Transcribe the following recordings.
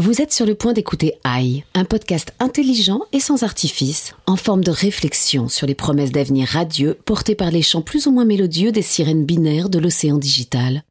Vous êtes sur le point d'écouter AI, un podcast intelligent et sans artifice, en forme de réflexion sur les promesses d'avenir radieux portées par les chants plus ou moins mélodieux des sirènes binaires de l'océan digital.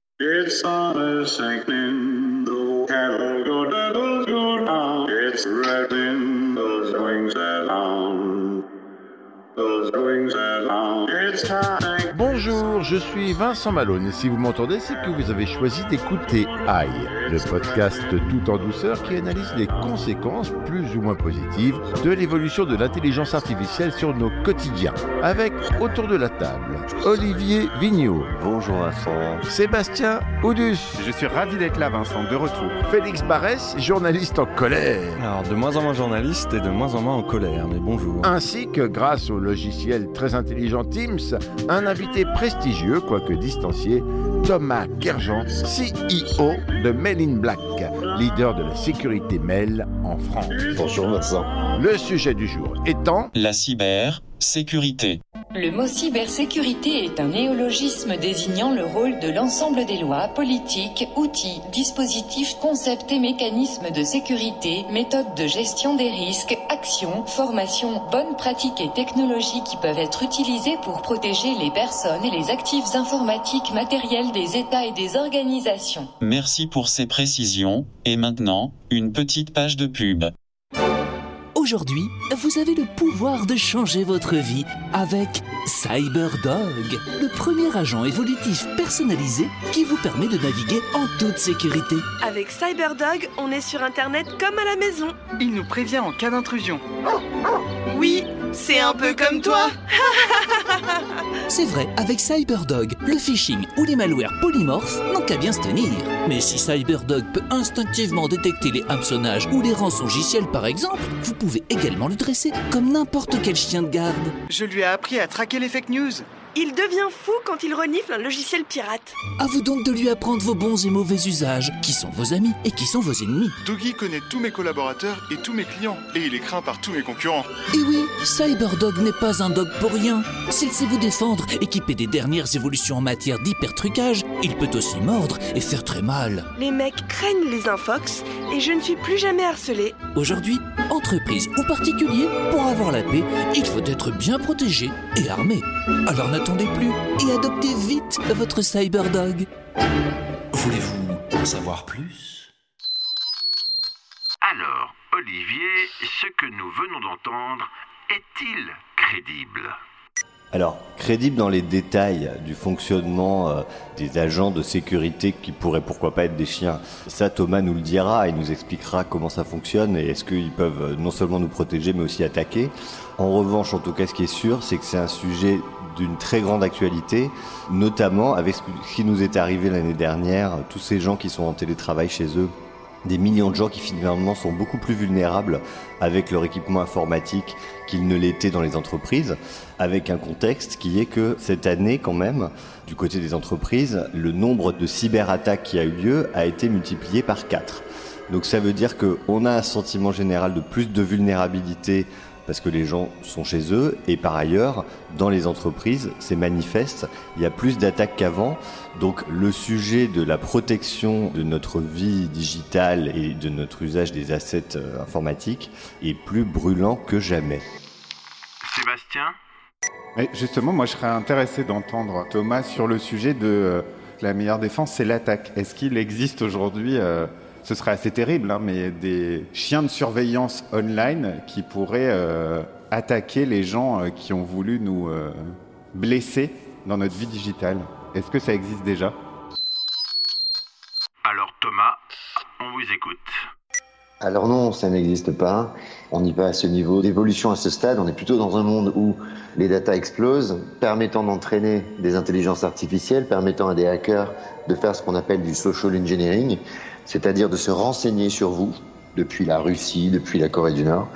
Bonjour, je suis Vincent Malone et si vous m'entendez, c'est que vous avez choisi d'écouter AI, le podcast tout en douceur qui analyse les conséquences plus ou moins positives de l'évolution de l'intelligence artificielle sur nos quotidiens. Avec autour de la table Olivier Vigneault, Bonjour Vincent. Sébastien Oudus, Je suis ravi d'être là, Vincent, de retour. Félix Barès, journaliste en colère, Alors, de moins en moins journaliste et de moins en moins en colère, mais bonjour. ainsi que grâce au logiciel très intelligent Teams, un invité prestigieux, quoique distancié, Thomas Kerjan, CEO de Mail in Black, leader de la sécurité mail en France. Bonjour Vincent. Le sujet du jour étant La cybersécurité. Le mot cybersécurité est un néologisme désignant le rôle de l'ensemble des lois, politiques, outils, dispositifs, concepts et mécanismes de sécurité, méthodes de gestion des risques, actions, formations, bonnes pratiques et technologies qui peuvent être utilisées pour protéger les personnes et les actifs informatiques matériels des États et des organisations. Merci pour ces précisions. Et maintenant, une petite page de pub. Aujourd'hui, vous avez le pouvoir de changer votre vie avec CyberDog, le premier agent évolutif personnalisé qui vous permet de naviguer en toute sécurité. Avec CyberDog, on est sur Internet comme à la maison. Il nous prévient en cas d'intrusion. Oui, c'est un peu comme toi. C'est vrai, avec CyberDog, le phishing ou les malwares polymorphes n'ont qu'à bien se tenir. Mais si CyberDog peut instinctivement détecter les hameçonnages ou les rançongiciels par exemple, vous pouvez également le dresser comme n'importe quel chien de garde. Je lui ai appris à traquer les fake news. Il devient fou quand il renifle un logiciel pirate. À vous donc de lui apprendre vos bons et mauvais usages, qui sont vos amis et qui sont vos ennemis. Doggy connaît tous mes collaborateurs et tous mes clients, et il est craint par tous mes concurrents. Et oui, CyberDog n'est pas un dog pour rien. S'il sait vous défendre, équipé des dernières évolutions en matière d'hypertrucage, il peut aussi mordre et faire très mal. Les mecs craignent les infox et je ne suis plus jamais harcelé. Aujourd'hui, entreprise ou particulier, pour avoir la paix, il faut être bien protégé et armé. Alors n'attendez plus et adoptez vite votre CyberDog. Voulez-vous en savoir plus? Alors, Olivier, ce que nous venons d'entendre est-il crédible? Alors, crédible dans les détails du fonctionnement euh, des agents de sécurité qui pourraient pourquoi pas être des chiens, ça Thomas nous le dira et nous expliquera comment ça fonctionne et est-ce qu'ils peuvent euh, non seulement nous protéger mais aussi attaquer. En revanche, en tout cas, ce qui est sûr, c'est que c'est un sujet d'une très grande actualité, notamment avec ce qui nous est arrivé l'année dernière, tous ces gens qui sont en télétravail chez eux, des millions de gens qui finalement sont beaucoup plus vulnérables avec leur équipement informatique qu'ils ne l'étaient dans les entreprises, avec un contexte qui est que cette année quand même, du côté des entreprises, le nombre de cyberattaques qui a eu lieu a été multiplié par 4. Donc ça veut dire qu'on a un sentiment général de plus de vulnérabilité parce que les gens sont chez eux et par ailleurs, dans les entreprises, c'est manifeste, il y a plus d'attaques qu'avant. Donc le sujet de la protection de notre vie digitale et de notre usage des assets euh, informatiques est plus brûlant que jamais. Sébastien? Mais justement, moi, je serais intéressé d'entendre Thomas sur le sujet de euh, la meilleure défense, c'est l'attaque. Est-ce qu'il existe aujourd'hui, euh, ce serait assez terrible, hein, mais des chiens de surveillance online qui pourraient euh, attaquer les gens euh, qui ont voulu nous euh, blesser dans notre vie digitale Est-ce que ça existe déjà? Alors Thomas, on vous écoute. Alors non, ça n'existe pas. On n'y va à ce niveau d'évolution à ce stade. On est plutôt dans un monde où les datas explosent, permettant d'entraîner des intelligences artificielles, permettant à des hackers de faire ce qu'on appelle du social engineering, c'est-à-dire de se renseigner sur vous depuis la Russie, depuis la Corée du Nord,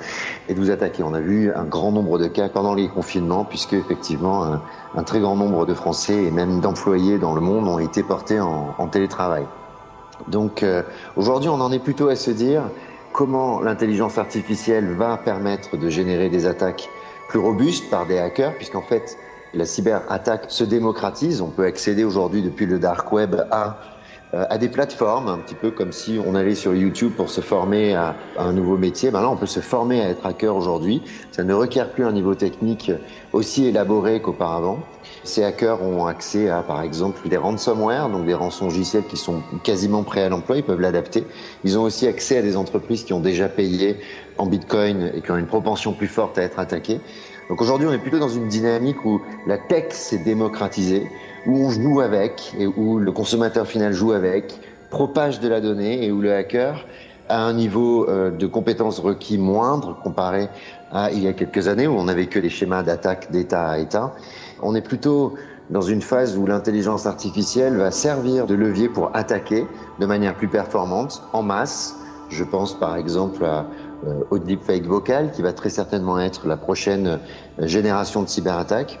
et de vous attaquer. On a vu un grand nombre de cas pendant les confinements, puisque effectivement un, très grand nombre de Français et même d'employés dans le monde ont été portés en, télétravail. Donc euh, aujourd'hui, on en est plutôt à se dire comment l'intelligence artificielle va permettre de générer des attaques plus robustes par des hackers, puisqu'en fait, la cyberattaque se démocratise. On peut accéder aujourd'hui depuis le dark web à à des plateformes, un petit peu comme si on allait sur YouTube pour se former à, un nouveau métier. Ben là, on peut se former à être hacker aujourd'hui. Ça ne requiert plus un niveau technique aussi élaboré qu'auparavant. Ces hackers ont accès à, par exemple, des ransomware, donc des rançongiciels qui sont quasiment prêts à l'emploi, ils peuvent l'adapter. Ils ont aussi accès à des entreprises qui ont déjà payé en Bitcoin et qui ont une propension plus forte à être attaquées. Donc aujourd'hui, on est plutôt dans une dynamique où la tech s'est démocratisée, où on joue avec et où le consommateur final joue avec, propage de la donnée et où le hacker a un niveau euh, de compétences requis moindre comparé à il y a quelques années où on n'avait que les schémas d'attaque d'État à État. On est plutôt dans une phase où l'intelligence artificielle va servir de levier pour attaquer de manière plus performante, en masse. Je pense par exemple à, euh, au deepfake vocal qui va très certainement être la prochaine euh, génération de cyberattaques.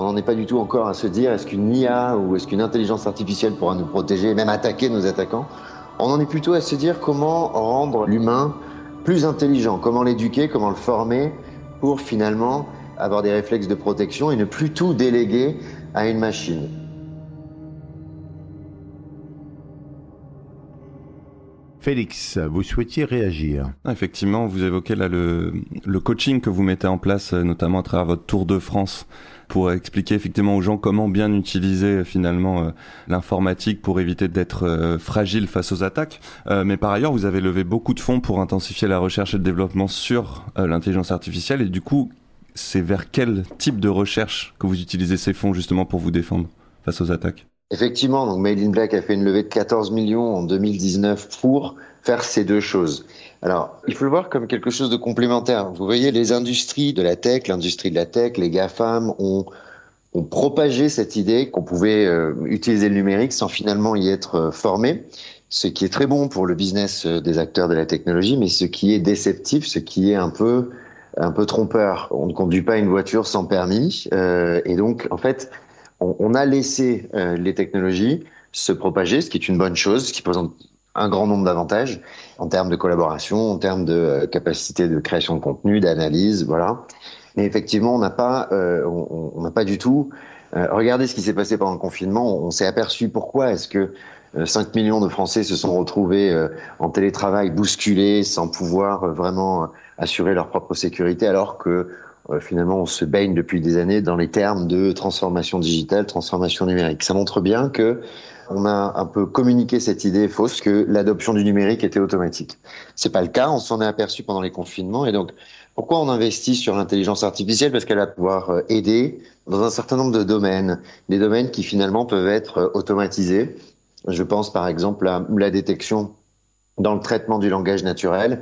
On n'en est pas du tout encore à se dire est-ce qu'une IA ou est-ce qu'une intelligence artificielle pourra nous protéger et même attaquer nos attaquants? On en est plutôt à se dire comment rendre l'humain plus intelligent, comment l'éduquer, comment le former pour finalement avoir des réflexes de protection et ne plus tout déléguer à une machine. Félix, vous souhaitiez réagir Effectivement, vous évoquez là le, coaching que vous mettez en place, euh, notamment à travers votre Tour de France pour expliquer effectivement aux gens comment bien utiliser finalement euh, l'informatique pour éviter d'être euh, fragile face aux attaques. Euh, mais par ailleurs, vous avez levé beaucoup de fonds pour intensifier la recherche et le développement sur l'intelligence artificielle. Et du coup, c'est vers quel type de recherche que vous utilisez ces fonds justement pour vous défendre face aux attaques? Effectivement, donc Made in Black a fait une levée de 14 millions en 2019 pour faire ces deux choses. Alors, il faut le voir comme quelque chose de complémentaire. Vous voyez, les industries de la tech, l'industrie de la tech, les GAFAM ont, ont propagé cette idée qu'on pouvait euh, utiliser le numérique sans finalement y être euh, formé, ce qui est très bon pour le business euh, des acteurs de la technologie, mais ce qui est déceptif, ce qui est un peu un peu trompeur. On ne conduit pas une voiture sans permis, et donc en fait, on, on a laissé les technologies se propager, ce qui est une bonne chose, ce qui présente un grand nombre d'avantages en termes de collaboration, en termes de euh, capacité de création de contenu, d'analyse, voilà. Mais effectivement, on n'a pas, euh, on n'a pas du tout euh, regardez ce qui s'est passé pendant le confinement. On, s'est aperçu pourquoi est-ce que 5 millions de Français se sont retrouvés en télétravail, bousculés, sans pouvoir vraiment assurer leur propre sécurité, alors que finalement on se baigne depuis des années dans les termes de transformation digitale, transformation numérique. Ça montre bien que on a un peu communiqué cette idée fausse que l'adoption du numérique était automatique. C'est pas le cas, on s'en est aperçu pendant les confinements et donc pourquoi on investit sur l'intelligence artificielle? Parce qu'elle va pouvoir euh, aider dans un certain nombre de domaines, des domaines qui finalement peuvent être euh, automatisés. Je pense par exemple à la détection dans le traitement du langage naturel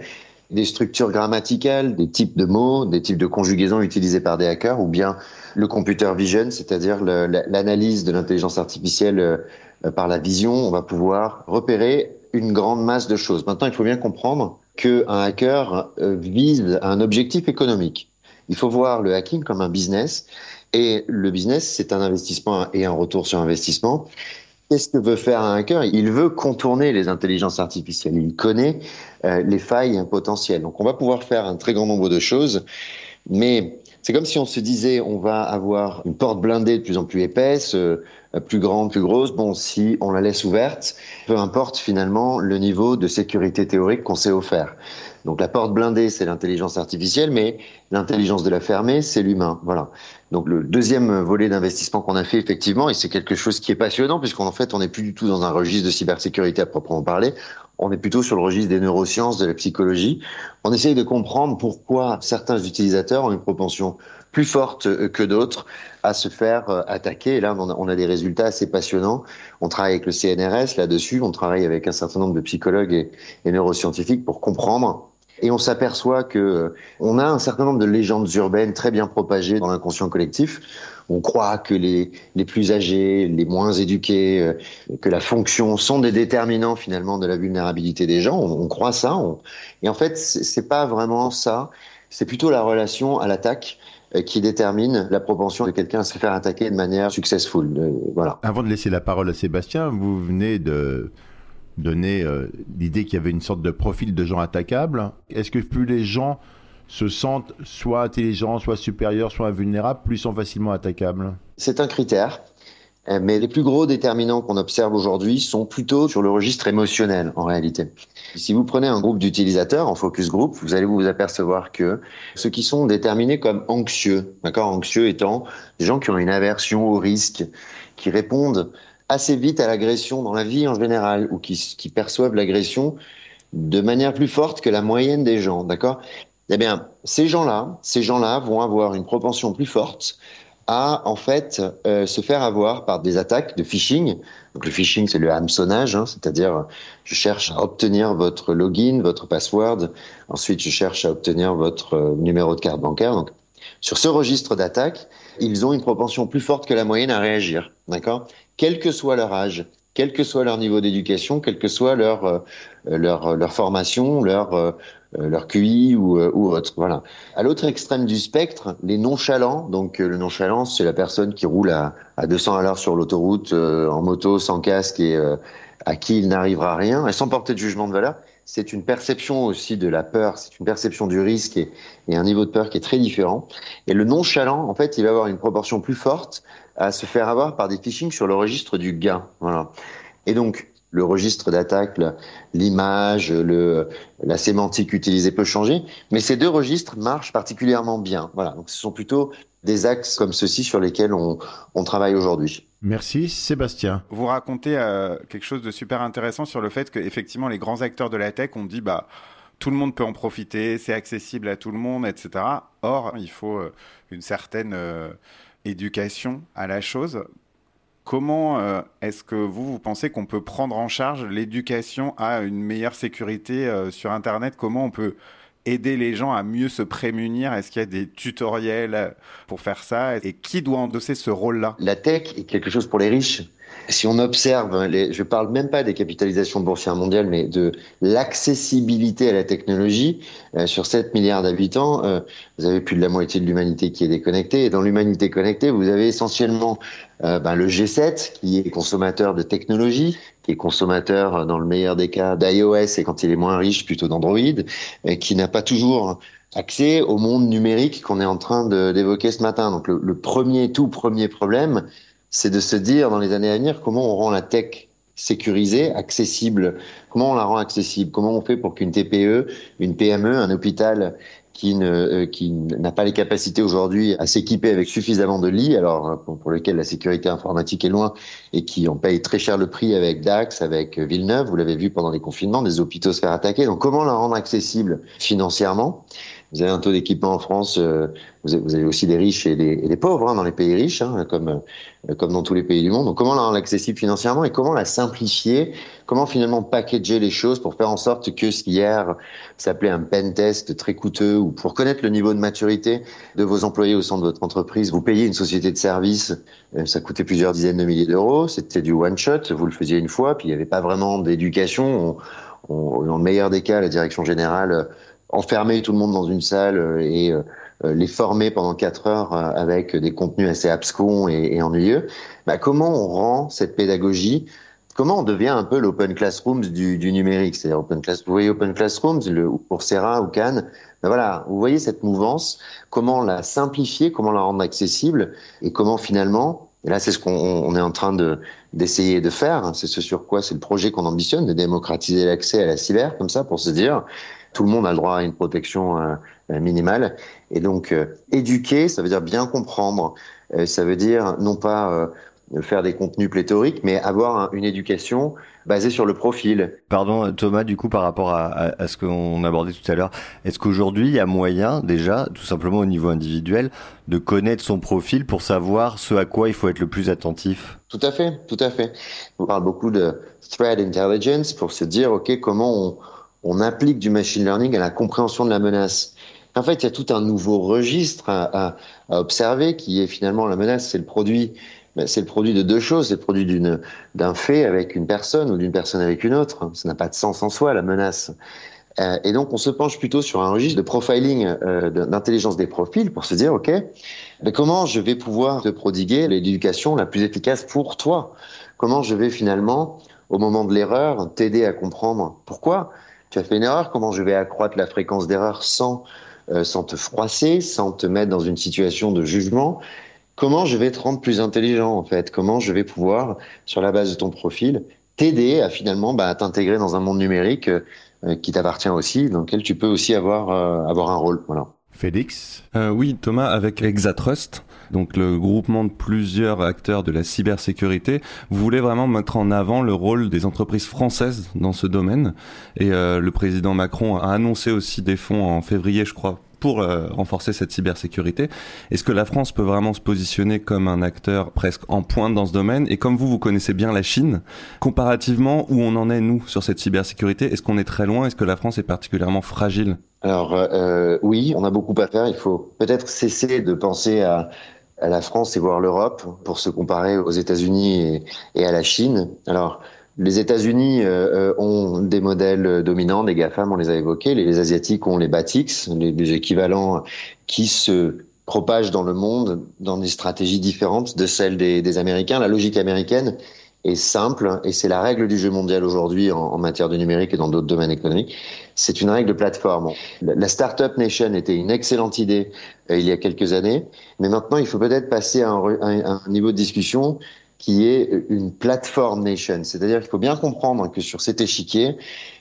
des structures grammaticales, des types de mots, des types de conjugaisons utilisés par des hackers, ou bien le computer vision, c'est-à-dire l'analyse de l'intelligence artificielle euh, par la vision, on va pouvoir repérer une grande masse de choses. Maintenant, il faut bien comprendre qu'un hacker euh, vise un objectif économique. Il faut voir le hacking comme un business. Et le business, c'est un investissement et un retour sur investissement. Qu'est-ce que veut faire un hacker? Il veut contourner les intelligences artificielles. Il connaît euh, les failles potentielles. Donc on va pouvoir faire un très grand nombre de choses, mais c'est comme si on se disait on va avoir une porte blindée de plus en plus épaisse, euh, plus grande, plus grosse. Bon, si on la laisse ouverte, peu importe finalement le niveau de sécurité théorique qu'on s'est offert. Donc la porte blindée, c'est l'intelligence artificielle, mais l'intelligence de la fermée, c'est l'humain. Voilà. Donc le deuxième volet d'investissement qu'on a fait effectivement, et c'est quelque chose qui est passionnant, puisqu'en fait on n'est plus du tout dans un registre de cybersécurité à proprement parler, on est plutôt sur le registre des neurosciences, de la psychologie. On essaye de comprendre pourquoi certains utilisateurs ont une propension plus fortes que d'autres à se faire attaquer. Et là, on a, des résultats assez passionnants. On travaille avec le CNRS là-dessus, on travaille avec un certain nombre de psychologues et neuroscientifiques pour comprendre et on s'aperçoit que on a un certain nombre de légendes urbaines très bien propagées dans l'inconscient collectif. On croit que les, les plus âgés, les moins éduqués, que la fonction sont des déterminants finalement de la vulnérabilité des gens. On, on croit ça. Et en fait, c'est pas vraiment ça. C'est plutôt la relation à l'attaque qui détermine la propension de quelqu'un à se faire attaquer de manière successful. Voilà. Avant de laisser la parole à Sébastien, vous venez de donner euh, l'idée qu'il y avait une sorte de profil de gens attaquables. Est-ce que plus les gens se sentent soit intelligents, soit supérieurs, soit invulnérables, plus ils sont facilement attaquables? C'est un critère. Mais les plus gros déterminants qu'on observe aujourd'hui sont plutôt sur le registre émotionnel, en réalité. Si vous prenez un groupe d'utilisateurs en focus group, vous allez vous apercevoir que ceux qui sont déterminés comme anxieux, d'accord, anxieux étant des gens qui ont une aversion au risque, qui répondent assez vite à l'agression dans la vie en général, ou qui, qui perçoivent l'agression de manière plus forte que la moyenne des gens, d'accord? Eh bien, ces gens-là, ces gens-là vont avoir une propension plus forte à en fait euh, se faire avoir par des attaques de phishing. Donc le phishing, c'est le hameçonnage, hein, c'est-à-dire je cherche à obtenir votre login, votre password. Ensuite, je cherche à obtenir votre euh, numéro de carte bancaire. Donc sur ce registre d'attaque, ils ont une propension plus forte que la moyenne à réagir, d'accord? Quel que soit leur âge, quel que soit leur niveau d'éducation, quel que soit leur euh, leur, leur formation, leur euh, leur QI ou, euh, ou autre. Voilà. À l'autre extrême du spectre, les nonchalants. Donc le nonchalant, c'est la personne qui roule à, à 200 à l'heure sur l'autoroute en moto, sans casque et à qui il n'arrivera rien, et sans porter de jugement de valeur c'est une perception aussi de la peur, c'est une perception du risque et, et, un niveau de peur qui est très différent. Et le nonchalant, en fait, il va avoir une proportion plus forte à se faire avoir par des phishing sur le registre du gain. Voilà. Et donc, le registre d'attaque, l'image, la sémantique utilisée peut changer, mais ces deux registres marchent particulièrement bien. Voilà. Donc, ce sont plutôt des axes comme ceux-ci sur lesquels on, on travaille aujourd'hui. Merci Sébastien. Vous racontez euh, quelque chose de super intéressant sur le fait qu'effectivement les grands acteurs de la tech ont dit bah tout le monde peut en profiter, c'est accessible à tout le monde, etc. Or, il faut euh, une certaine euh, éducation à la chose. Comment euh, est-ce que vous, vous pensez qu'on peut prendre en charge l'éducation à une meilleure sécurité euh, sur Internet? Comment on peut aider les gens à mieux se prémunir? Est-ce qu'il y a des tutoriels pour faire ça? Et qui doit endosser ce rôle-là? La tech est quelque chose pour les riches. Si on observe, les, je parle même pas des capitalisations boursières mondiales, mais de l'accessibilité à la technologie, euh, sur 7 milliards d'habitants, euh, vous avez plus de la moitié de l'humanité qui est déconnectée. Et dans l'humanité connectée, vous avez essentiellement euh, ben, le G7, qui est consommateur de technologie, qui est consommateur, dans le meilleur des cas, d'iOS, et quand il est moins riche, plutôt d'Android, qui n'a pas toujours accès au monde numérique qu'on est en train d'évoquer ce matin. Donc le, le premier, tout premier problème, c'est de se dire dans les années à venir comment on rend la tech sécurisée, accessible, comment on la rend accessible, comment on fait pour qu'une TPE, une PME, un hôpital qui euh, qui n'a pas les capacités aujourd'hui à s'équiper avec suffisamment de lits, alors pour, pour, lequel la sécurité informatique est loin et qui en paye très cher le prix avec Dax, avec Villeneuve, vous l'avez vu pendant les confinements, des hôpitaux se faire attaquer. Donc comment la rendre accessible financièrement? Vous avez un taux d'équipement en France, euh, vous, avez, aussi des riches et des, et des pauvres hein, dans les pays riches, hein, comme euh, comme dans tous les pays du monde. Donc comment la rendre accessible financièrement et comment la simplifier? Comment finalement packager les choses pour faire en sorte que ce qui hier s'appelait un pen test très coûteux ou pour connaître le niveau de maturité de vos employés au sein de votre entreprise, vous payez une société de service, euh, ça coûtait plusieurs dizaines de milliers d'euros, c'était du one shot, vous le faisiez une fois, puis il n'y avait pas vraiment d'éducation. On, on, dans le meilleur des cas, la direction générale enfermait tout le monde dans une salle et euh, les former pendant quatre heures avec des contenus assez abscons et, et ennuyeux. Bah, comment on rend cette pédagogie? Comment on devient un peu l'open classrooms du, du numérique? C'est-à-dire open class. Vous voyez open classrooms, le Coursera ou Cannes. Ben voilà, vous voyez cette mouvance. Comment la simplifier Comment la rendre accessible Et comment finalement Et là, c'est ce qu'on est en train de d'essayer de faire. C'est ce sur quoi c'est le projet qu'on ambitionne de démocratiser l'accès à la cyber comme ça pour se dire tout le monde a le droit à une protection euh, minimale. Et donc, euh, éduquer, ça veut dire bien comprendre. Euh, ça veut dire non pas faire des contenus pléthoriques, mais avoir un- une éducation basée sur le profil. Pardon Thomas, du coup par rapport à, à- à ce qu'on abordait tout à l'heure, est-ce qu'aujourd'hui il y a moyen déjà, tout simplement au niveau individuel, de connaître son profil pour savoir ce à quoi il faut être le plus attentif? Tout à fait, tout à fait. On parle beaucoup de threat intelligence pour se dire, OK, comment on, on applique du machine learning à la compréhension de la menace. En fait, il y a tout un nouveau registre à, observer qui est finalement la menace, c'est le produit, ben, c'est le produit de deux choses, c'est le produit d'un fait avec une personne ou d'une personne avec une autre. Ça n'a pas de sens en soi, la menace. Euh, et donc, on se penche plutôt sur un registre de profiling, euh, d'intelligence des profils pour se dire, OK, mais comment je vais pouvoir te prodiguer l'éducation la plus efficace pour toi? Comment je vais finalement, au moment de l'erreur, t'aider à comprendre pourquoi? Tu as fait une erreur Comment je vais accroître la fréquence d'erreur sans, euh, sans te froisser, sans te mettre dans une situation de jugement? Comment je vais te rendre plus intelligent en fait? Comment je vais pouvoir, sur la base de ton profil, t'aider à finalement bah, t'intégrer dans un monde numérique euh, qui t'appartient aussi, dans lequel tu peux aussi avoir, euh, avoir un rôle? Voilà. Félix. Euh, oui, Thomas, avec Exatrust, donc le groupement de plusieurs acteurs de la cybersécurité, vous voulez vraiment mettre en avant le rôle des entreprises françaises dans ce domaine. Et euh, le président Macron a annoncé aussi des fonds en février, je crois, pour euh, renforcer cette cybersécurité. Est-ce que la France peut vraiment se positionner comme un acteur presque en pointe dans ce domaine? Et comme vous, vous connaissez bien la Chine, comparativement, où on en est, nous, sur cette cybersécurité Est-ce qu'on est très loin? Est-ce que la France est particulièrement fragile? Alors euh, oui, on a beaucoup à faire. Il faut peut-être cesser de penser à, la France et voir l'Europe pour se comparer aux États-Unis et, à la Chine. Alors les États-Unis euh, euh, ont des modèles dominants, des GAFAM, on les a évoqués. Les, Asiatiques ont les BATIX, les, équivalents qui se propagent dans le monde dans des stratégies différentes de celles des Américains. La logique américaine est simple et c'est la règle du jeu mondial aujourd'hui en, matière de numérique et dans d'autres domaines économiques. C'est une règle de plateforme. La, Startup Nation était une excellente idée euh, il y a quelques années, mais maintenant il faut peut-être passer à un- à un niveau de discussion qui est une plateforme nation. C'est-à-dire qu'il faut bien comprendre que sur cet échiquier,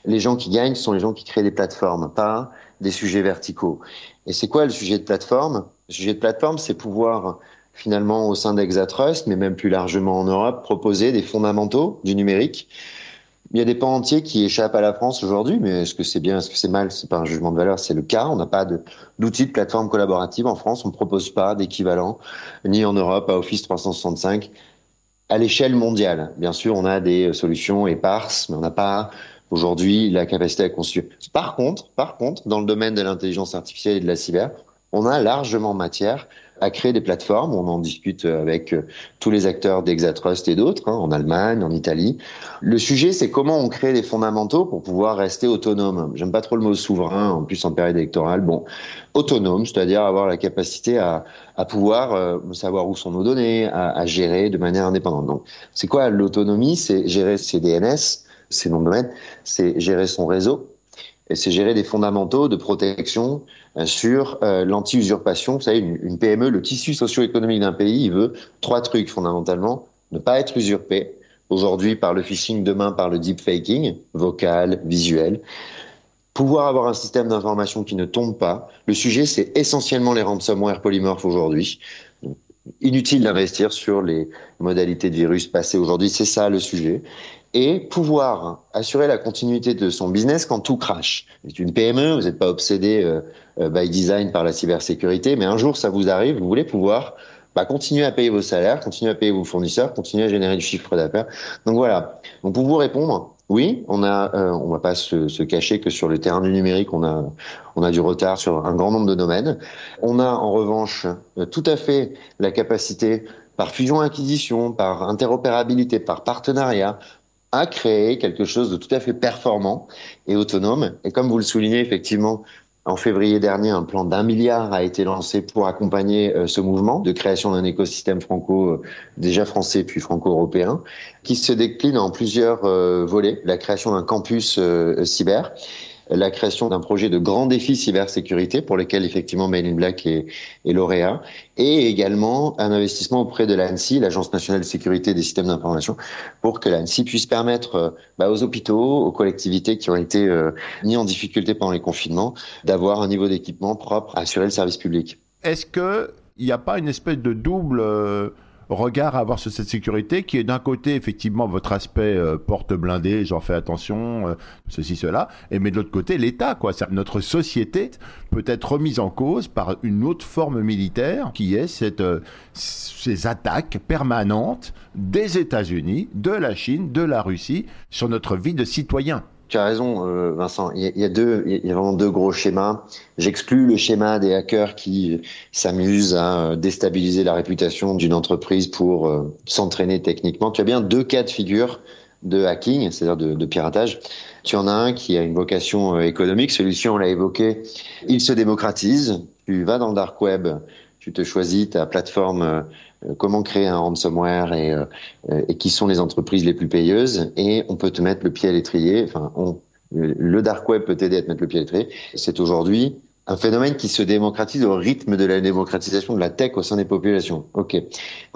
les gens qui gagnent sont les gens qui créent des plateformes, pas des sujets verticaux. Et c'est quoi le sujet de plateforme? Le sujet de plateforme, c'est pouvoir finalement au sein d'Exatrust, mais même plus largement en Europe, proposer des fondamentaux du numérique. Il y a des pans entiers qui échappent à la France aujourd'hui, mais est-ce que c'est bien, est-ce que c'est mal? C'est pas un jugement de valeur, c'est le cas. On n'a pas de- d'outils de plateforme collaborative en France. On ne propose pas d'équivalent, ni en Europe à Office 365 à l'échelle mondiale. Bien sûr, on a des solutions éparses, mais on n'a pas aujourd'hui la capacité à construire. Par contre, par contre, dans le domaine de l'intelligence artificielle et de la cyber, on a largement matière à créer des plateformes. On en discute avec euh, tous les acteurs d'Exatrust et d'autres, hein, en Allemagne, en Italie. Le sujet, c'est comment on crée les fondamentaux pour pouvoir rester autonome. J'aime pas trop le mot souverain, en plus en période électorale. Bon, autonome, c'est-à-dire avoir la capacité à, à pouvoir euh, savoir où sont nos données, à, à gérer de manière indépendante. Donc, c'est quoi l'autonomie? C'est gérer ses DNS, ses noms de domaine, c'est gérer son réseau, et c'est gérer des fondamentaux de protection euh, sur euh, l'anti-usurpation. Vous savez, une, une PME, le tissu socio-économique d'un pays, il veut trois trucs fondamentalement. Ne pas être usurpé, aujourd'hui par le phishing, demain par le deepfaking, vocal, visuel. Pouvoir avoir un système d'information qui ne tombe pas. Le sujet, c'est essentiellement les ransomware polymorphes aujourd'hui. Inutile d'investir sur les modalités de virus passées aujourd'hui, c'est ça le sujet et pouvoir assurer la continuité de son business quand tout crache. C'est une PME, vous n'êtes pas obsédé euh, euh, by design par la cybersécurité, mais un jour ça vous arrive, vous voulez pouvoir bah, continuer à payer vos salaires, continuer à payer vos fournisseurs, continuer à générer du chiffre d'affaires. Donc voilà. Donc pour vous répondre, oui, on a, euh, on va pas se, se cacher que sur le terrain du numérique, on a, on a du retard sur un grand nombre de domaines. On a en revanche euh, tout à fait la capacité par fusion-acquisition, par interopérabilité, par partenariat, à créer quelque chose de tout à fait performant et autonome. Et comme vous le soulignez, effectivement, en février dernier, un plan d'un milliard a été lancé pour accompagner euh, ce mouvement de création d'un écosystème franco, euh, déjà français puis franco-européen, qui se décline en plusieurs euh, volets. La création d'un campus cyber, la création d'un projet de grand défi cybersécurité pour lequel effectivement Mail Black est, est lauréat, et également un investissement auprès de l'ANSI, l'Agence nationale de sécurité des systèmes d'information, pour que l'ANSI puisse permettre euh, bah, aux hôpitaux, aux collectivités qui ont été euh, mis en difficulté pendant les confinements, d'avoir un niveau d'équipement propre à assurer le service public. Est-ce que il n'y a pas une espèce de double euh, regard à avoir sur cette sécurité qui est d'un côté effectivement votre aspect euh, porte blindée, j'en fais attention, euh, ceci cela, et mais de l'autre côté l'État quoi, notre société peut être remise en cause par une autre forme militaire qui est cette euh, ces attaques permanentes des États-Unis, de la Chine, de la Russie sur notre vie de citoyen. Tu as raison, euh, Vincent. Il y, a, deux, il y a vraiment deux gros schémas. J'exclus le schéma des hackers qui s'amusent à déstabiliser la réputation d'une entreprise pour euh, s'entraîner techniquement. Tu as bien deux cas de figure de hacking, c'est-à-dire de, de, piratage. Tu en as un qui a une vocation euh, économique. Celui-ci, on l'a évoqué, il se démocratise. Tu vas dans le dark web, tu te choisis ta plateforme euh, comment créer un ransomware et, euh, et qui sont les entreprises les plus payeuses et on peut te mettre le pied à l'étrier. Enfin, on, le dark web peut t'aider à te mettre le pied à l'étrier. C'est aujourd'hui un phénomène qui se démocratise au rythme de la démocratisation de la tech au sein des populations. Ok.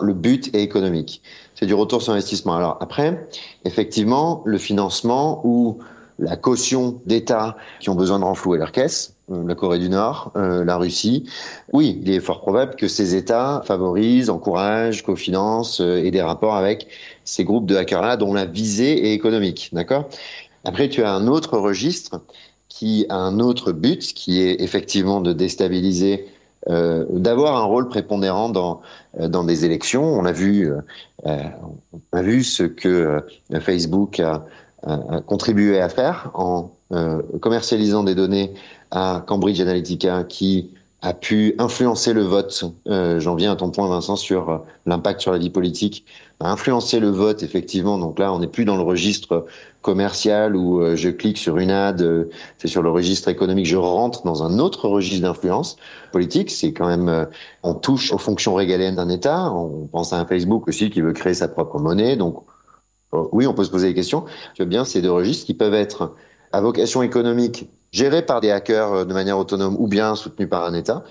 Le but est économique. C'est du retour sur investissement. Alors après, effectivement, le financement ou la caution d'États qui ont besoin de renflouer leur caisse, euh, la Corée du Nord, euh, la Russie. Oui, il est fort probable que ces États favorisent, encouragent, cofinancent euh, et des rapports avec ces groupes de hackers-là dont la visée est économique. D'accord? Après, tu as un autre registre qui a un autre but, qui est effectivement de déstabiliser euh, d'avoir un rôle prépondérant dans dans des élections. On a vu, euh, on a vu ce que Facebook a, contribué à faire en euh, commercialisant des données à Cambridge Analytica qui a pu influencer le vote. Euh, J'en viens à ton point, Vincent, sur euh, l'impact sur la vie politique. A influencé le vote, effectivement. Donc là, on n'est plus dans le registre commercial où euh, je clique sur une ad, euh, c'est sur le registre économique. Je rentre dans un autre registre d'influence politique. C'est quand même, on touche aux fonctions régaliennes d'un État. On pense à un Facebook aussi qui veut créer sa propre monnaie. Donc oui, on peut se poser des questions. Tu vois bien ces deux registres qui peuvent être à vocation économique gérés par des hackers euh, de manière autonome ou bien soutenus par un État.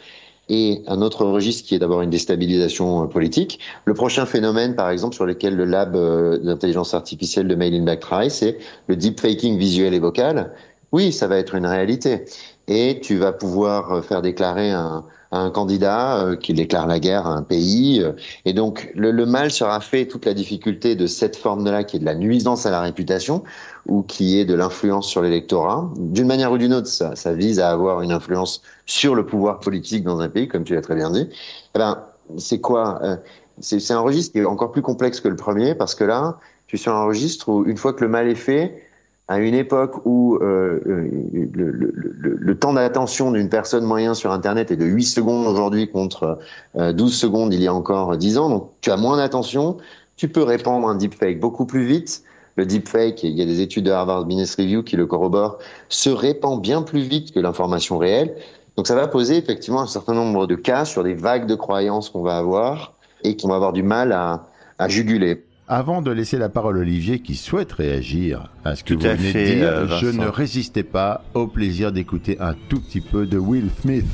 Et un autre registre qui est d'abord une déstabilisation euh, politique. Le prochain phénomène, par exemple, sur lequel le lab euh, d'intelligence artificielle de Mail in Black travaille, c'est le deepfaking visuel et vocal. Oui, ça va être une réalité. Et tu vas pouvoir faire déclarer un, un candidat euh, qui déclare la guerre à un pays. Euh, et donc le, le, mal sera fait, toute la difficulté de cette forme-là qui est de la nuisance à la réputation ou qui est de l'influence sur l'électorat. D'une manière ou d'une autre, ça, ça, vise à avoir une influence sur le pouvoir politique dans un pays, comme tu l'as très bien dit. Eh ben, c'est quoi euh, C'est un registre qui est encore plus complexe que le premier parce que là, tu es sur un registre où une fois que le mal est fait, à une époque où euh, le, le, le, le, temps d'attention d'une personne moyen sur Internet est de 8 secondes aujourd'hui contre euh, 12 secondes il y a encore 10 ans, donc tu as moins d'attention, tu peux répandre un deepfake beaucoup plus vite. Le deepfake, il y a des études de Harvard Business Review qui le corroborent, se répand bien plus vite que l'information réelle. Donc ça va poser effectivement un certain nombre de cas sur des vagues de croyances qu'on va avoir et qu'on va avoir du mal à, à juguler. Avant de laisser la parole à Olivier qui souhaite réagir à ce que Tout vous venez fait, de dire, euh, je ne résistais pas au plaisir d'écouter un tout petit peu de Will Smith.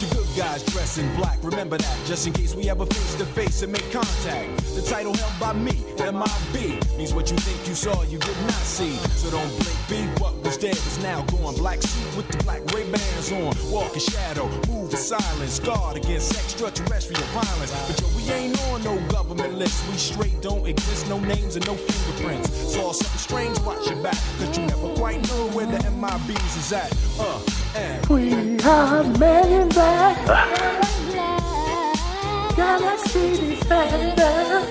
The good guys dress in black, remember that, just in case we ever face to face and make contact. The title held by me, MIB, means what you think you saw, you did not see. So don't blink, be what was dead is now gone. Black suit with the black Ray Bans on, walk in shadow, move in silence, guard against extraterrestrial violence. But yo, we ain't on no government list, we straight don't exist, no names and no fingerprints. Saw something strange, watch your back, cause you never quite know where the MIBs is at. Uh, and We are men in black. Galaxy defender.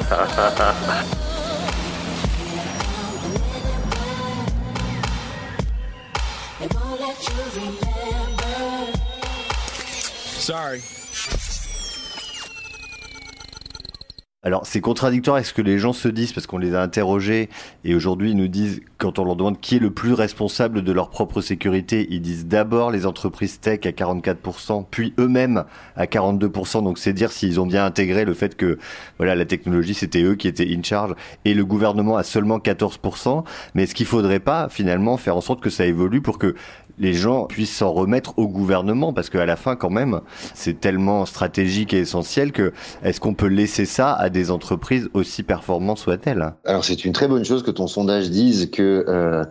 Sorry. Alors c'est contradictoire avec ce que les gens se disent parce qu'on les a interrogés et aujourd'hui ils nous disent quand on leur demande qui est le plus responsable de leur propre sécurité, ils disent d'abord les entreprises tech à 44%, puis eux-mêmes à 42%. Donc c'est dire s'ils ont bien intégré le fait que voilà la technologie c'était eux qui étaient in charge et le gouvernement a seulement 14%. Mais est-ce qu'il faudrait pas finalement faire en sorte que ça évolue pour que les gens puissent s'en remettre au gouvernement parce qu'à la fin quand même c'est tellement stratégique et essentiel que est-ce qu'on peut laisser ça à des entreprises aussi performantes soient-elles? Alors c'est une très bonne chose que ton sondage dise que euh,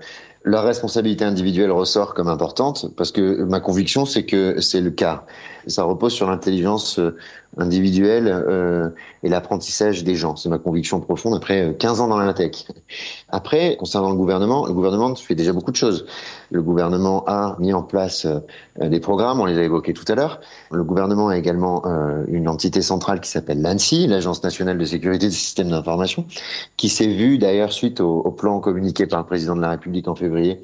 la responsabilité individuelle ressort comme importante parce que ma conviction c'est que c'est le cas. Ça repose sur l'intelligence euh, individuelle euh, et l'apprentissage des gens. C'est ma conviction profonde après euh, 15 ans dans la tech. Après, concernant le gouvernement, le gouvernement fait déjà beaucoup de choses. Le gouvernement a mis en place euh, des programmes, on les a évoqués tout à l'heure. Le gouvernement a également euh, une entité centrale qui s'appelle l'ANSI, l'Agence nationale de sécurité des systèmes d'information, qui s'est vue d'ailleurs suite au, au plan communiqué par le président de la République en février,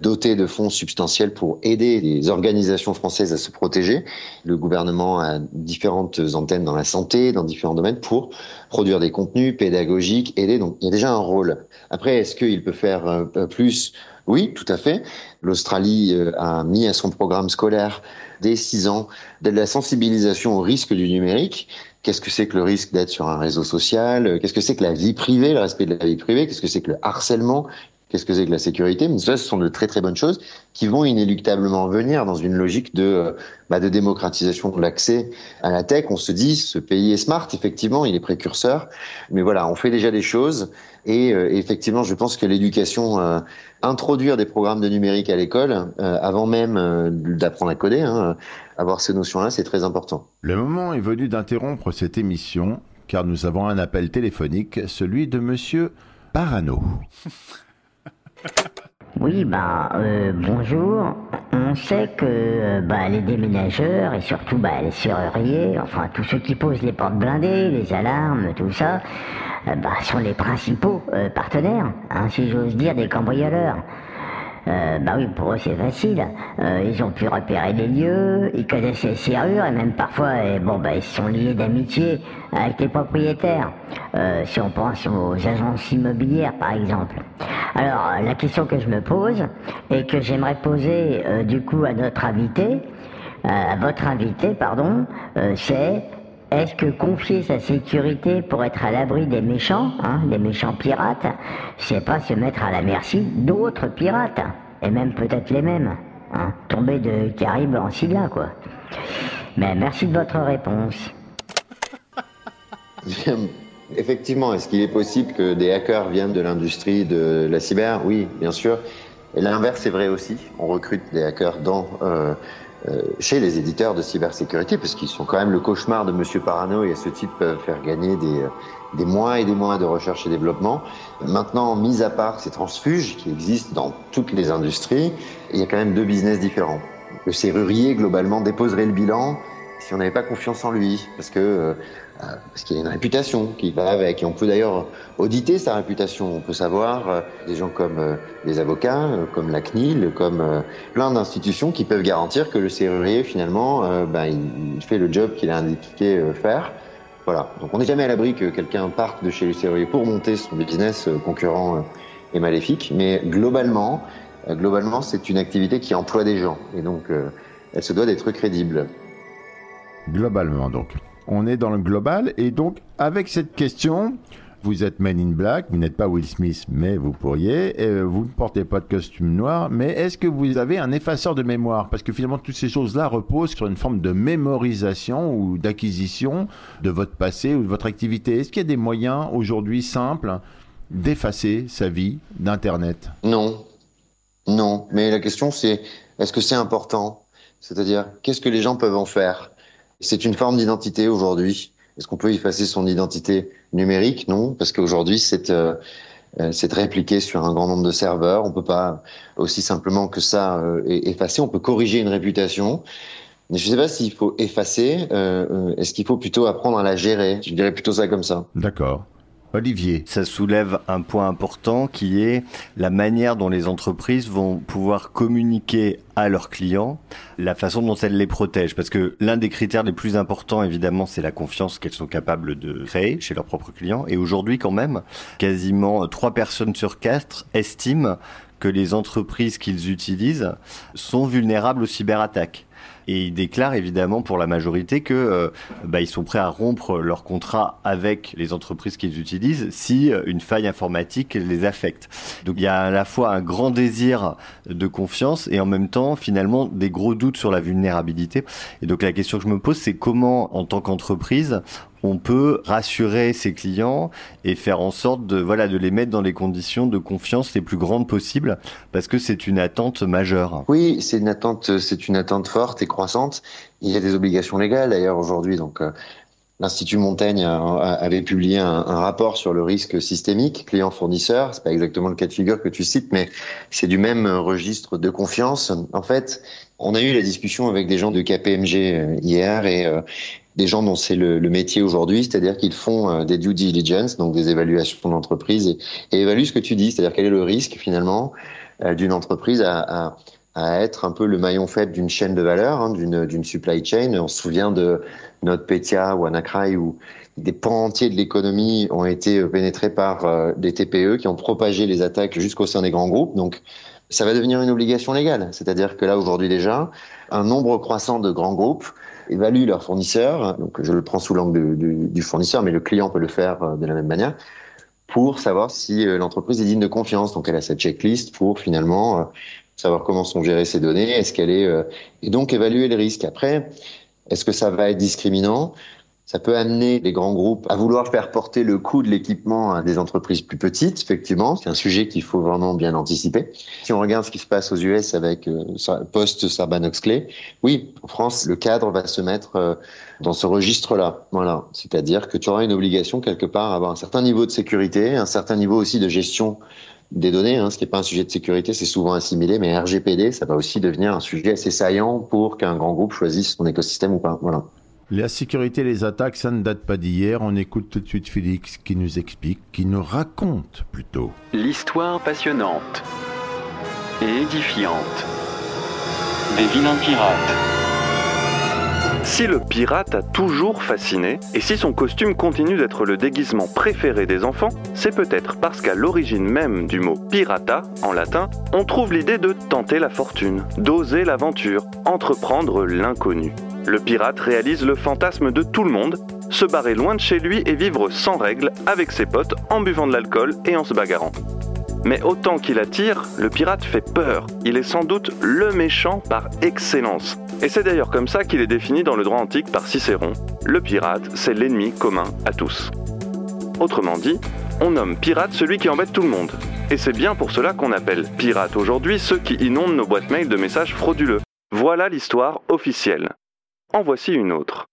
doté de fonds substantiels pour aider les organisations françaises à se protéger. Le gouvernement a différentes antennes dans la santé, dans différents domaines pour produire des contenus pédagogiques, aider. Donc il y a déjà un rôle. Après, est-ce qu'il peut faire euh, plus? Oui, tout à fait. L'Australie euh, a mis à son programme scolaire dès 6 ans de la sensibilisation au risque du numérique. Qu'est-ce que c'est que le risque d'être sur un réseau social? Qu'est-ce que c'est que la vie privée, le respect de la vie privée? Qu'est-ce que c'est que le harcèlement? Qu'est-ce que c'est que la sécurité Mais ça, ce sont de très très bonnes choses qui vont inéluctablement venir dans une logique de, euh, bah, de démocratisation de l'accès à la tech. On se dit, ce pays est smart, effectivement, il est précurseur, mais voilà, on fait déjà des choses. Et euh, effectivement, je pense que l'éducation, euh, introduire des programmes de numérique à l'école, euh, avant même euh, d'apprendre à coder, hein, avoir ces notions-là, c'est très important. Le moment est venu d'interrompre cette émission, car nous avons un appel téléphonique, celui de Monsieur Parano. Oui, bah, euh, bonjour. On sait que euh, bah, les déménageurs et surtout bah, les serruriers, enfin tous ceux qui posent les portes blindées, les alarmes, tout ça, euh, bah, sont les principaux partenaires, hein, si j'ose dire, des cambrioleurs. Euh, bah oui, pour eux c'est facile. Euh, ils ont pu repérer les lieux, ils connaissent les serrures et même parfois, bon, bah, ils sont liés d'amitié avec les propriétaires. Euh, si on pense aux agences immobilières par exemple. Alors la question que je me pose et que j'aimerais poser du coup à notre invité, à votre invité, pardon, c'est est-ce que confier sa sécurité pour être à l'abri des méchants, hein, des méchants pirates, c'est pas se mettre à la merci d'autres pirates, et même peut-être les mêmes, hein, tomber de Caraïbes en Silla, quoi. Mais merci de votre réponse. Effectivement, est-ce qu'il est possible que des hackers viennent de l'industrie de la cyber? Oui, bien sûr. Et l'inverse est vrai aussi. On recrute des hackers dans, euh, chez les éditeurs de cybersécurité, parce qu'ils sont quand même le cauchemar de Monsieur Parano et à ce titre peuvent faire gagner des, des mois et des mois de recherche et développement. Maintenant, mis à part ces transfuges qui existent dans toutes les industries, il y a quand même deux business différents. Le serrurier, globalement, déposerait le bilan si on n'avait pas confiance en lui, parce que euh, parce qu'il a une réputation qui va avec. Et on peut d'ailleurs auditer sa réputation. On peut savoir euh, des gens comme les avocats, euh, comme la CNIL, comme plein d'institutions qui peuvent garantir que le serrurier, finalement, ben, il, fait le job qu'il a indiqué faire. Voilà. Donc on n'est jamais à l'abri que quelqu'un parte de chez le serrurier pour monter son business concurrent et maléfique. Mais globalement, globalement, c'est une activité qui emploie des gens. Et donc, elle se doit d'être crédible. Globalement, donc. On est dans le global, et donc, avec cette question, vous êtes Men in Black, vous n'êtes pas Will Smith, mais vous pourriez, et vous ne portez pas de costume noir, mais est-ce que vous avez un effaceur de mémoire? Parce que finalement, toutes ces choses-là reposent sur une forme de mémorisation ou d'acquisition de votre passé ou de votre activité. Est-ce qu'il y a des moyens aujourd'hui simples d'effacer sa vie d'Internet? Non. Non. Mais la question, c'est est-ce que c'est important? C'est-à-dire, qu'est-ce que les gens peuvent en faire? C'est une forme d'identité aujourd'hui. Est-ce qu'on peut effacer son identité numérique? Non, parce qu'aujourd'hui, c'est euh, euh, c'est répliqué sur un grand nombre de serveurs. On peut pas aussi simplement que ça euh, effacer. On peut corriger une réputation. Mais je ne sais pas s'il faut effacer. euh, euh, Est-ce qu'il faut plutôt apprendre à la gérer? Je dirais plutôt ça comme ça. D'accord. Olivier. Ça soulève un point important qui est la manière dont les entreprises vont pouvoir communiquer à leurs clients la façon dont elles les protègent. Parce que l'un des critères les plus importants, évidemment, c'est la confiance qu'elles sont capables de créer chez leurs propres clients. Et aujourd'hui, quand même, quasiment trois personnes sur quatre estiment que les entreprises qu'ils utilisent sont vulnérables aux cyberattaques. Et ils déclarent évidemment pour la majorité que euh, bah, ils sont prêts à rompre leur contrat avec les entreprises qu'ils utilisent si euh, une faille informatique les affecte. Donc il y a à la fois un grand désir de confiance et en même temps finalement des gros doutes sur la vulnérabilité. Et donc la question que je me pose c'est comment en tant qu'entreprise on peut rassurer ses clients et faire en sorte de voilà de les mettre dans les conditions de confiance les plus grandes possibles parce que c'est une attente majeure. Oui, c'est une attente, c'est une attente forte et croissante. Il y a des obligations légales d'ailleurs aujourd'hui, donc euh, L'Institut Montaigne avait publié un, un, rapport sur le risque systémique client-fournisseur. C'est pas exactement le cas de figure que tu cites, mais c'est du même registre de confiance. En fait, on a eu la discussion avec des gens de KPMG hier et des gens dont c'est le, le, métier aujourd'hui, c'est-à-dire qu'ils font des due diligence, donc des évaluations d'entreprise et, et évaluent ce que tu dis, c'est-à-dire quel est le risque finalement d'une entreprise à, à à être un peu le maillon faible d'une chaîne de valeur, hein, d'une supply chain. On se souvient de NotPetya ou Anacry où des pans entiers de l'économie ont été pénétrés par euh, des TPE qui ont propagé les attaques jusqu'au sein des grands groupes. Donc, ça va devenir une obligation légale. C'est-à-dire que là, aujourd'hui déjà, un nombre croissant de grands groupes évaluent leurs fournisseurs. Donc, je le prends sous l'angle du, fournisseur, mais le client peut le faire euh, de la même manière pour savoir si euh, l'entreprise est digne de confiance. Donc, elle a sa checklist pour finalement savoir comment sont gérées ces données, est-ce qu'elle est euh, et donc évaluer les risques. Après, est-ce que ça va être discriminant? Ça peut amener les grands groupes à vouloir faire porter le coût de l'équipement à des entreprises plus petites, effectivement. C'est un sujet qu'il faut vraiment bien anticiper. Si on regarde ce qui se passe aux US avec euh, post-Sarbanes-Oxley, oui, en France, le cadre va se mettre euh, dans ce registre-là. Voilà. C'est-à-dire que tu auras une obligation quelque part à avoir un certain niveau de sécurité, un certain niveau aussi de gestion des données, hein, ce qui n'est pas un sujet de sécurité, c'est souvent assimilé, mais RGPD, ça va aussi devenir un sujet assez saillant pour qu'un grand groupe choisisse son écosystème ou pas. Voilà. La sécurité, les attaques, ça ne date pas d'hier. On écoute tout de suite Félix qui nous explique, qui nous raconte plutôt. L'histoire passionnante et édifiante des vilains pirates. Si le pirate a toujours fasciné, et si son costume continue d'être le déguisement préféré des enfants, c'est peut-être parce qu'à l'origine même du mot pirata, en latin, on trouve l'idée de tenter la fortune, d'oser l'aventure, entreprendre l'inconnu. Le pirate réalise le fantasme de tout le monde, se barrer loin de chez lui et vivre sans règles avec ses potes en buvant de l'alcool et en se bagarrant. Mais autant qu'il attire, le pirate fait peur. Il est sans doute le méchant par excellence. Et c'est d'ailleurs comme ça qu'il est défini dans le droit antique par Cicéron. Le pirate, c'est l'ennemi commun à tous. Autrement dit, on nomme pirate celui qui embête tout le monde. Et c'est bien pour cela qu'on appelle pirate aujourd'hui ceux qui inondent nos boîtes mail de messages frauduleux. Voilà l'histoire officielle. En voici une autre.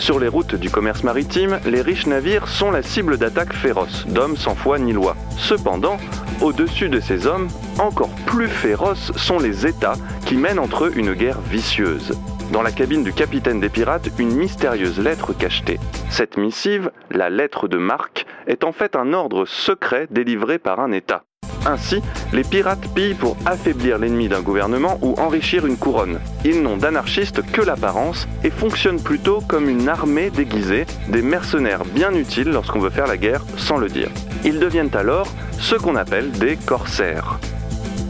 Sur les routes du commerce maritime, les riches navires sont la cible d'attaques féroces, d'hommes sans foi ni loi. Cependant, au-dessus de ces hommes, encore plus féroces sont les États qui mènent entre eux une guerre vicieuse. Dans la cabine du capitaine des pirates, une mystérieuse lettre cachetée. Cette missive, la lettre de Marc, est en fait un ordre secret délivré par un État. Ainsi, les pirates pillent pour affaiblir l'ennemi d'un gouvernement ou enrichir une couronne. Ils n'ont d'anarchistes que l'apparence et fonctionnent plutôt comme une armée déguisée, des mercenaires bien utiles lorsqu'on veut faire la guerre sans le dire. Ils deviennent alors ce qu'on appelle des corsaires.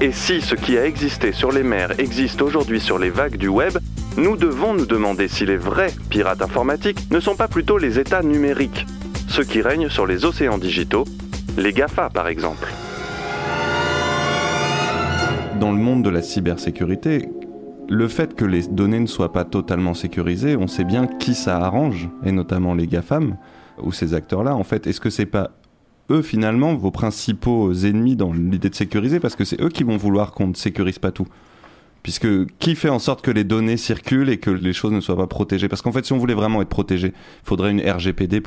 Et si ce qui a existé sur les mers existe aujourd'hui sur les vagues du web, nous devons nous demander si les vrais pirates informatiques ne sont pas plutôt les États numériques, ceux qui règnent sur les océans digitaux, les GAFA par exemple dans le monde de la cybersécurité, le fait que les données ne soient pas totalement sécurisées, on sait bien qui ça arrange, et notamment les GAFAM, ou ces acteurs-là. En fait, est-ce que c'est pas eux finalement vos principaux ennemis dans l'idée de sécuriser Parce que c'est eux qui vont vouloir qu'on ne sécurise pas tout? Puisque qui fait en sorte que les données circulent et que les choses ne soient pas protégées? Parce qu'en fait, si on voulait vraiment être protégé, il faudrait une RGPD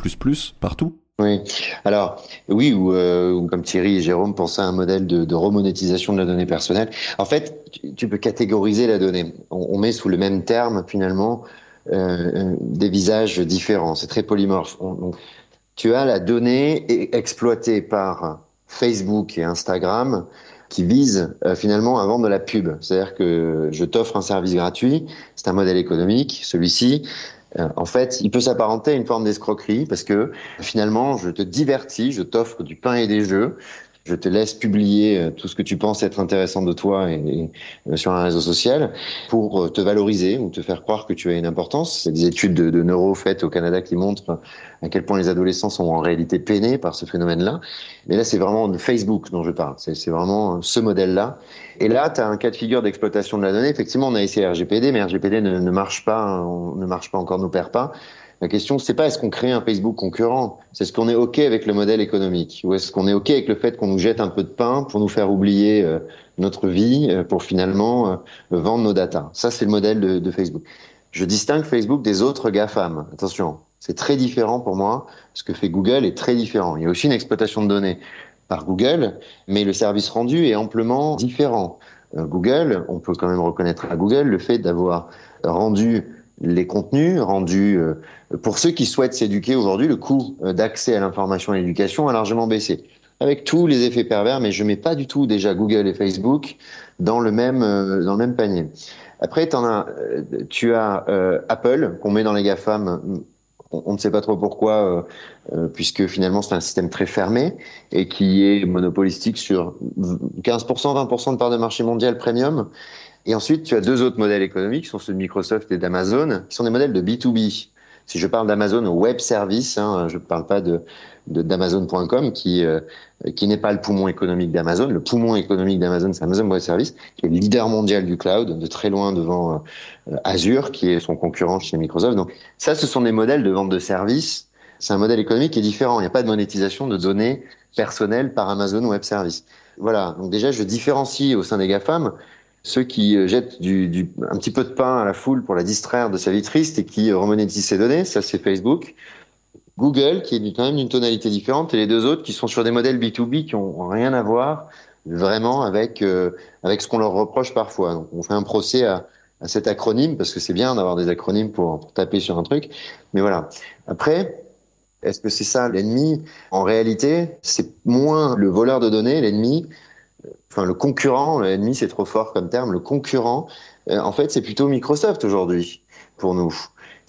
partout. Oui. Alors oui, ou, euh, comme Thierry et Jérôme pensaient à un modèle de, de, remonétisation de la donnée personnelle. En fait, tu, peux catégoriser la donnée. On, on, met sous le même terme finalement euh, des visages différents. C'est très polymorphe. On, tu as la donnée exploitée par Facebook et Instagram qui vise euh, finalement à vendre de la pub. C'est-à-dire que je t'offre un service gratuit, c'est un modèle économique, celui-ci. Euh, en fait, il peut s'apparenter à une forme d'escroquerie parce que finalement, je te divertis, je t'offre du pain et des jeux, je te laisse publier euh, tout ce que tu penses être intéressant de toi et, euh, sur un réseau social pour te valoriser ou te faire croire que tu as une importance. C'est des études de, de neuro faites au Canada qui montrent à quel point les adolescents sont en réalité peinés par ce phénomène-là. Mais là, c'est vraiment Facebook dont je parle. C'est vraiment ce modèle-là. Et là, tu as un cas de figure d'exploitation de la donnée. Effectivement, on a essayé RGPD, mais RGPD ne, marche pas, on ne marche pas encore, n'opère pas. La question, c'est pas est-ce qu'on crée un Facebook concurrent, c'est est-ce qu'on est OK avec le modèle économique, ou est-ce qu'on est OK avec le fait qu'on nous jette un peu de pain pour nous faire oublier euh, notre vie, euh, pour finalement euh, vendre nos datas. Ça, c'est le modèle de, de, Facebook. Je distingue Facebook des autres GAFAM. Attention, C'est très différent pour moi. Ce que fait Google est très différent. Il y a aussi une exploitation de données par Google, mais le service rendu est amplement différent. Euh, Google, on peut quand même reconnaître à Google le fait d'avoir rendu les contenus, rendu euh, pour ceux qui souhaitent s'éduquer aujourd'hui, le coût euh, d'accès à l'information et l'éducation a largement baissé, avec tous les effets pervers. Mais je mets pas du tout déjà Google et Facebook dans le même dans le même panier. Après, en as, tu as Apple qu'on met dans les GAFAM on, ne sait pas trop pourquoi, euh, euh, puisque finalement c'est un système très fermé et qui est monopolistique sur 15%, 20% de part de marché mondial premium. Et ensuite, tu as deux autres modèles économiques, qui sont ceux de Microsoft et d'Amazon, qui sont des modèles de B2B. Si je parle d'Amazon Web Service, hein, je ne parle pas de d'Amazon.com qui euh, qui n'est pas le poumon économique d'Amazon. Le poumon économique d'Amazon, c'est Amazon Web Service, qui est le leader mondial du cloud, de très loin devant euh, Azure, qui est son concurrent chez Microsoft. Donc ça, ce sont des modèles de vente de services. C'est un modèle économique qui est différent. Il n'y a pas de monétisation de données personnelles par Amazon Web Service. Voilà. Donc déjà, je différencie au sein des GAFAM ceux qui euh, jettent du, du, un petit peu de pain à la foule pour la distraire de sa vie triste et qui remonétisent ses données. Ça, c'est Facebook. Google, qui est quand même d'une tonalité différente, et les deux autres qui sont sur des modèles B2B qui ont rien à voir vraiment avec euh, avec ce qu'on leur reproche parfois. Donc, on fait un procès à, à cet acronyme parce que c'est bien d'avoir des acronymes pour, pour, taper sur un truc. Mais voilà. Après, est-ce que c'est ça l'ennemi? En réalité, c'est moins le voleur de données, l'ennemi. Enfin, le concurrent, l'ennemi, c'est trop fort comme terme. Le concurrent, euh, en fait, c'est plutôt Microsoft aujourd'hui pour nous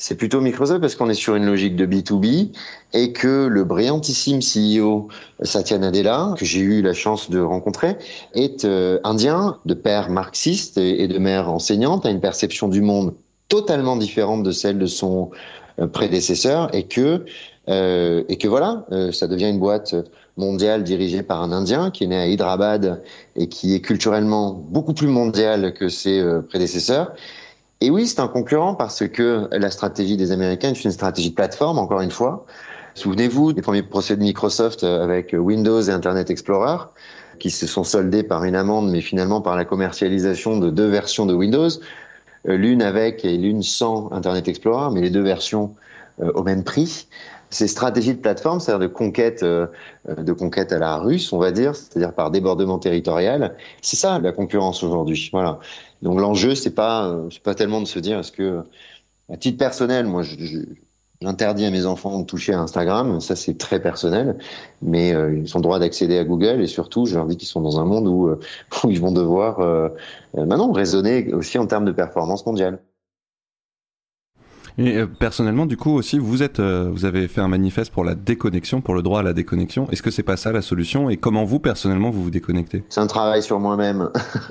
c'est plutôt Microsoft parce qu'on est sur une logique de B2B et que le brillantissime CEO Satya Nadella, que j'ai eu la chance de rencontrer, est euh, indien, de père marxiste et, de mère enseignante, a une perception du monde totalement différente de celle de son euh, prédécesseur et que euh, et que voilà, ça devient une boîte mondiale dirigée par un Indien qui est né à Hyderabad et qui est culturellement beaucoup plus mondial que ses prédécesseurs et oui, c'est un concurrent parce que la stratégie des Américains est une stratégie de plateforme, encore une fois. Souvenez-vous des premiers procès de Microsoft avec Windows et Internet Explorer, qui se sont soldés par une amende, mais finalement par la commercialisation de deux versions de Windows, euh, l'une avec et l'une sans Internet Explorer, mais les deux versions euh, au même prix. Ces stratégies de plateforme, c'est-à-dire de conquête, euh, de conquête à la russe, on va dire, c'est-à-dire par débordement territorial, c'est ça la concurrence aujourd'hui. Voilà. Donc l'enjeu, c'est pas, euh, c'est pas tellement de se dire est-ce que, à titre personnel, moi, j'interdis à mes enfants de toucher à Instagram, ça c'est très personnel, mais euh, ils ont droit d'accéder à Google et surtout, je leur dis qu'ils sont dans un monde où, euh, où ils vont devoir maintenant raisonner aussi en termes de performance mondiale. Et euh, personnellement, du coup aussi, vous êtes, euh, vous avez fait un manifeste pour la déconnexion, pour le droit à la déconnexion. Est-ce que c'est pas ça la solution? Et comment vous personnellement vous vous déconnectez? C'est un travail sur moi-même,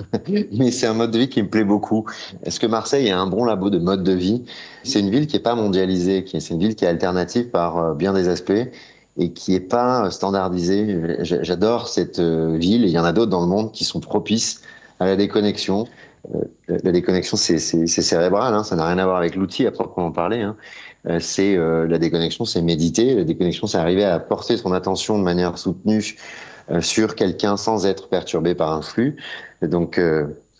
mais c'est un mode de vie qui me plaît beaucoup. Est-ce que Marseille est un bon labo de mode de vie? C'est une ville qui est pas mondialisée, qui c'est une ville qui est alternative par euh, bien des aspects et qui est pas standardisée. J'adore cette ville. Et il y en a d'autres dans le monde qui sont propices à la déconnexion. Euh, la déconnexion, c'est cérébral, hein, ça n'a rien à voir avec l'outil à proprement parler. Hein. Euh, c'est euh, la déconnexion, c'est méditer. La déconnexion, c'est arriver à porter son attention de manière soutenue sur quelqu'un sans être perturbé par un flux. donc,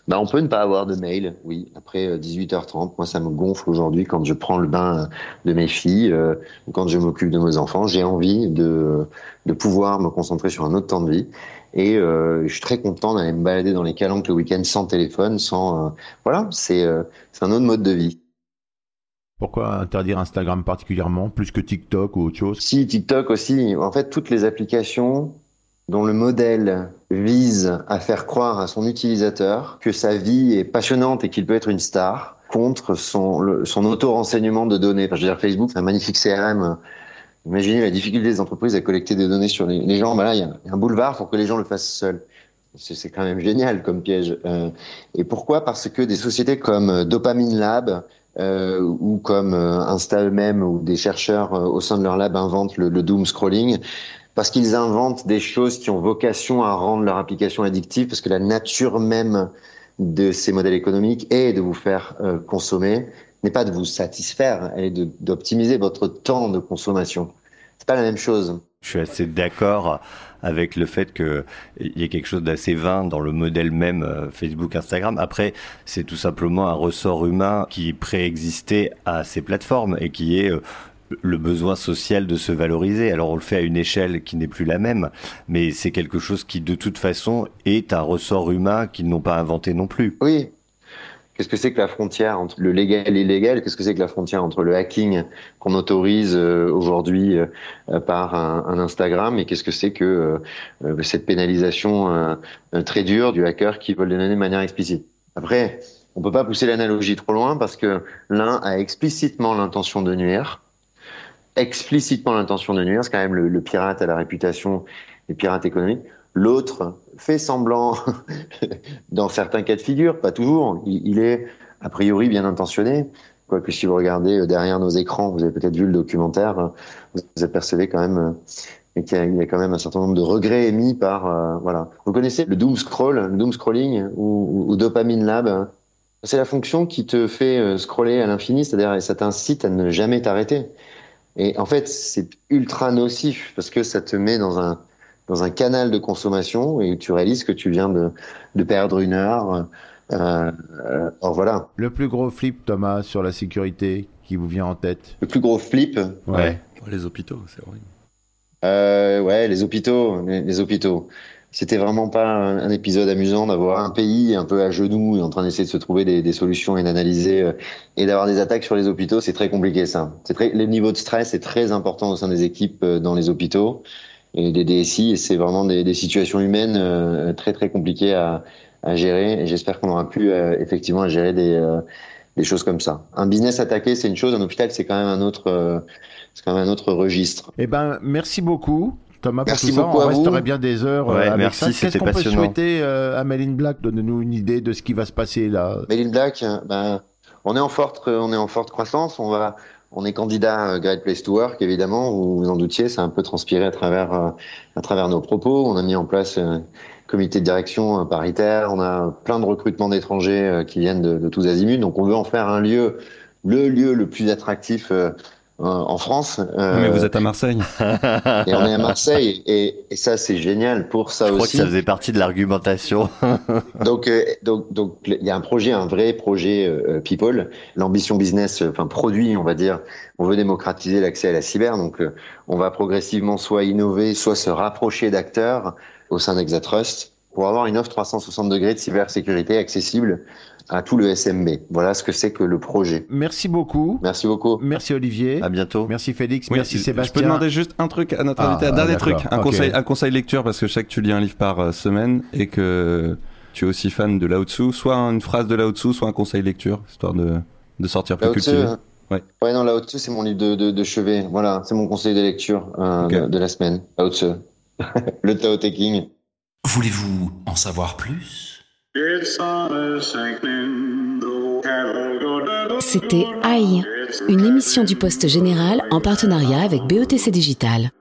bah, on peut ne pas avoir de mail, oui. Après 18h30, moi, ça me gonfle aujourd'hui quand je prends le bain de mes filles ou quand je m'occupe de mes enfants. J'ai envie de, de pouvoir me concentrer sur un autre temps de vie. Et euh, je suis très content d'aller me balader dans les calanques le week-end sans téléphone, sans... Euh, voilà, c'est euh, c'est un autre mode de vie. Pourquoi interdire Instagram particulièrement, plus que TikTok ou autre chose? Si, TikTok aussi. En fait, toutes les applications dont le modèle vise à faire croire à son utilisateur que sa vie est passionnante et qu'il peut être une star contre son, son auto-renseignement de données. Enfin, je veux dire, Facebook, c'est un magnifique CRM Imaginez la difficulté des entreprises à collecter des données sur les, gens. Bah là, il y, a un boulevard pour que les gens le fassent seuls. C'est quand même génial comme piège. Euh, et pourquoi? Parce que des sociétés comme euh, Dopamine Lab euh, ou comme Insta eux-mêmes ou des chercheurs au sein de leur lab inventent le, le doom scrolling, parce qu'ils inventent des choses qui ont vocation à rendre leur application addictive, parce que la nature même de ces modèles économiques est de vous faire consommer n'est pas de vous satisfaire, elle est d'optimiser votre temps de consommation. C'est pas la même chose. Je suis assez d'accord avec le fait qu'il y a quelque chose d'assez vain dans le modèle même euh, Facebook, Instagram. Après, c'est tout simplement un ressort humain qui préexistait à ces plateformes et qui est euh, le besoin social de se valoriser. Alors on le fait à une échelle qui n'est plus la même, mais c'est quelque chose qui de toute façon est un ressort humain qu'ils n'ont pas inventé non plus. Oui. Qu'est-ce que c'est que la frontière entre le légal et l'illégal? Qu'est-ce que c'est que la frontière entre le hacking qu'on autorise euh, aujourd'hui euh, par un, Instagram? Et qu'est-ce que c'est que euh, euh, cette pénalisation euh, très dure du hacker qui veut le donner de manière explicite? Après, on peut pas pousser l'analogie trop loin parce que l'un a explicitement l'intention de nuire, explicitement l'intention de nuire, c'est quand même le, le pirate à la réputation, les pirates économiques. L'autre fait semblant, dans certains cas de figure, pas toujours, il, est a priori bien intentionné. Quoique si vous regardez euh, derrière nos écrans, vous avez peut-être vu le documentaire, euh, vous apercevez quand même euh, qu'il y, a- quand même un certain nombre de regrets émis par voilà. Vous connaissez le doom scroll, le doom scrolling ou, ou, dopamine lab hein C'est la fonction qui te fait scroller à l'infini, c'est-à-dire ça t'incite à ne jamais t'arrêter. Et en fait, c'est ultra nocif parce que ça te met dans un dans un canal de consommation et tu réalises que tu viens de, de perdre une heure. Euh, euh, or voilà. Le plus gros flip, Thomas, sur la sécurité qui vous vient en tête? Le plus gros flip? Ouais. Les hôpitaux, c'est horrible. Euh, ouais, les hôpitaux, les, les hôpitaux. C'était vraiment pas un, un épisode amusant d'avoir un pays un peu à genoux et en train d'essayer de se trouver des, des solutions et d'analyser euh, et d'avoir des attaques sur les hôpitaux. C'est très compliqué ça. C'est très, le niveau de stress est très important au sein des équipes euh, dans les hôpitaux et des DSI et c'est vraiment des, des situations humaines euh, très très compliquées à, à gérer. Et j'espère qu'on aura pu euh, effectivement gérer des euh, des choses comme ça. Un business attaqué, c'est une chose. Un hôpital, c'est quand même un autre, euh, c'est quand même un autre registre. Eh ben, merci beaucoup. Thomas, pour Merci tout ça, beaucoup on à vous. resterait bien des heures euh, Ouais, avec merci, ça. Qu'est-ce qu'on peut souhaiter euh, à Méline Black? Donnez-nous une idée de ce qui va se passer là. Méline Black, euh, ben, on est en forte, on est en forte croissance. On va, on est candidat euh, Great Place to Work, évidemment. Vous vous en doutiez, ça a un peu transpiré à travers, euh, à travers nos propos. On a mis en place un comité de direction euh, paritaire. On a plein de recrutements d'étrangers euh, qui viennent de, de tous azimuts. Donc, on veut en faire un lieu, le lieu le plus attractif euh, euh, en France. Euh, Mais vous êtes à Marseille. et on est à Marseille et, et ça c'est génial pour ça Je crois aussi. que ça faisait partie de l'argumentation. Donc, euh, donc, donc, il y a un projet, un vrai projet euh, people. L'ambition business, euh, enfin produit, on va dire. On veut démocratiser l'accès à la cyber. Donc, euh, on va progressivement soit innover, soit se rapprocher d'acteurs au sein d'Exatrust pour avoir une offre 360 degrés de cybersécurité accessible à tout le SMB. Voilà ce que c'est que le projet. Merci beaucoup. Merci beaucoup. Merci Olivier. À bientôt. Merci Félix. Oui, merci Sébastien. Je peux demander juste un truc à notre Ah, invité, un ah, dernier truc, un conseil, un conseil lecture parce que je sais que tu lis un livre par euh, semaine et que tu es aussi fan de Lao Tzu, soit une phrase de Lao Tzu, soit un conseil lecture, histoire de, de sortir plus Lao Tzu, cultivé. hein. Ouais. Ouais, non, Lao Tzu, c'est mon livre de, de, de chevet. Voilà, c'est mon conseil de lecture euh, de la semaine. Lao Tzu. le Tao Te King. Voulez-vous en savoir plus? C'était Aïe, une émission du Poste Général en partenariat avec BETC Digital.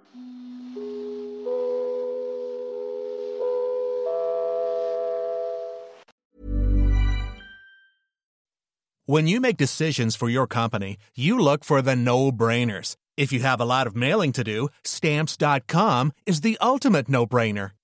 When you make decisions for your company, you look for the no brainers. If you have a lot of mailing to do, stamps.com is the ultimate no brainer.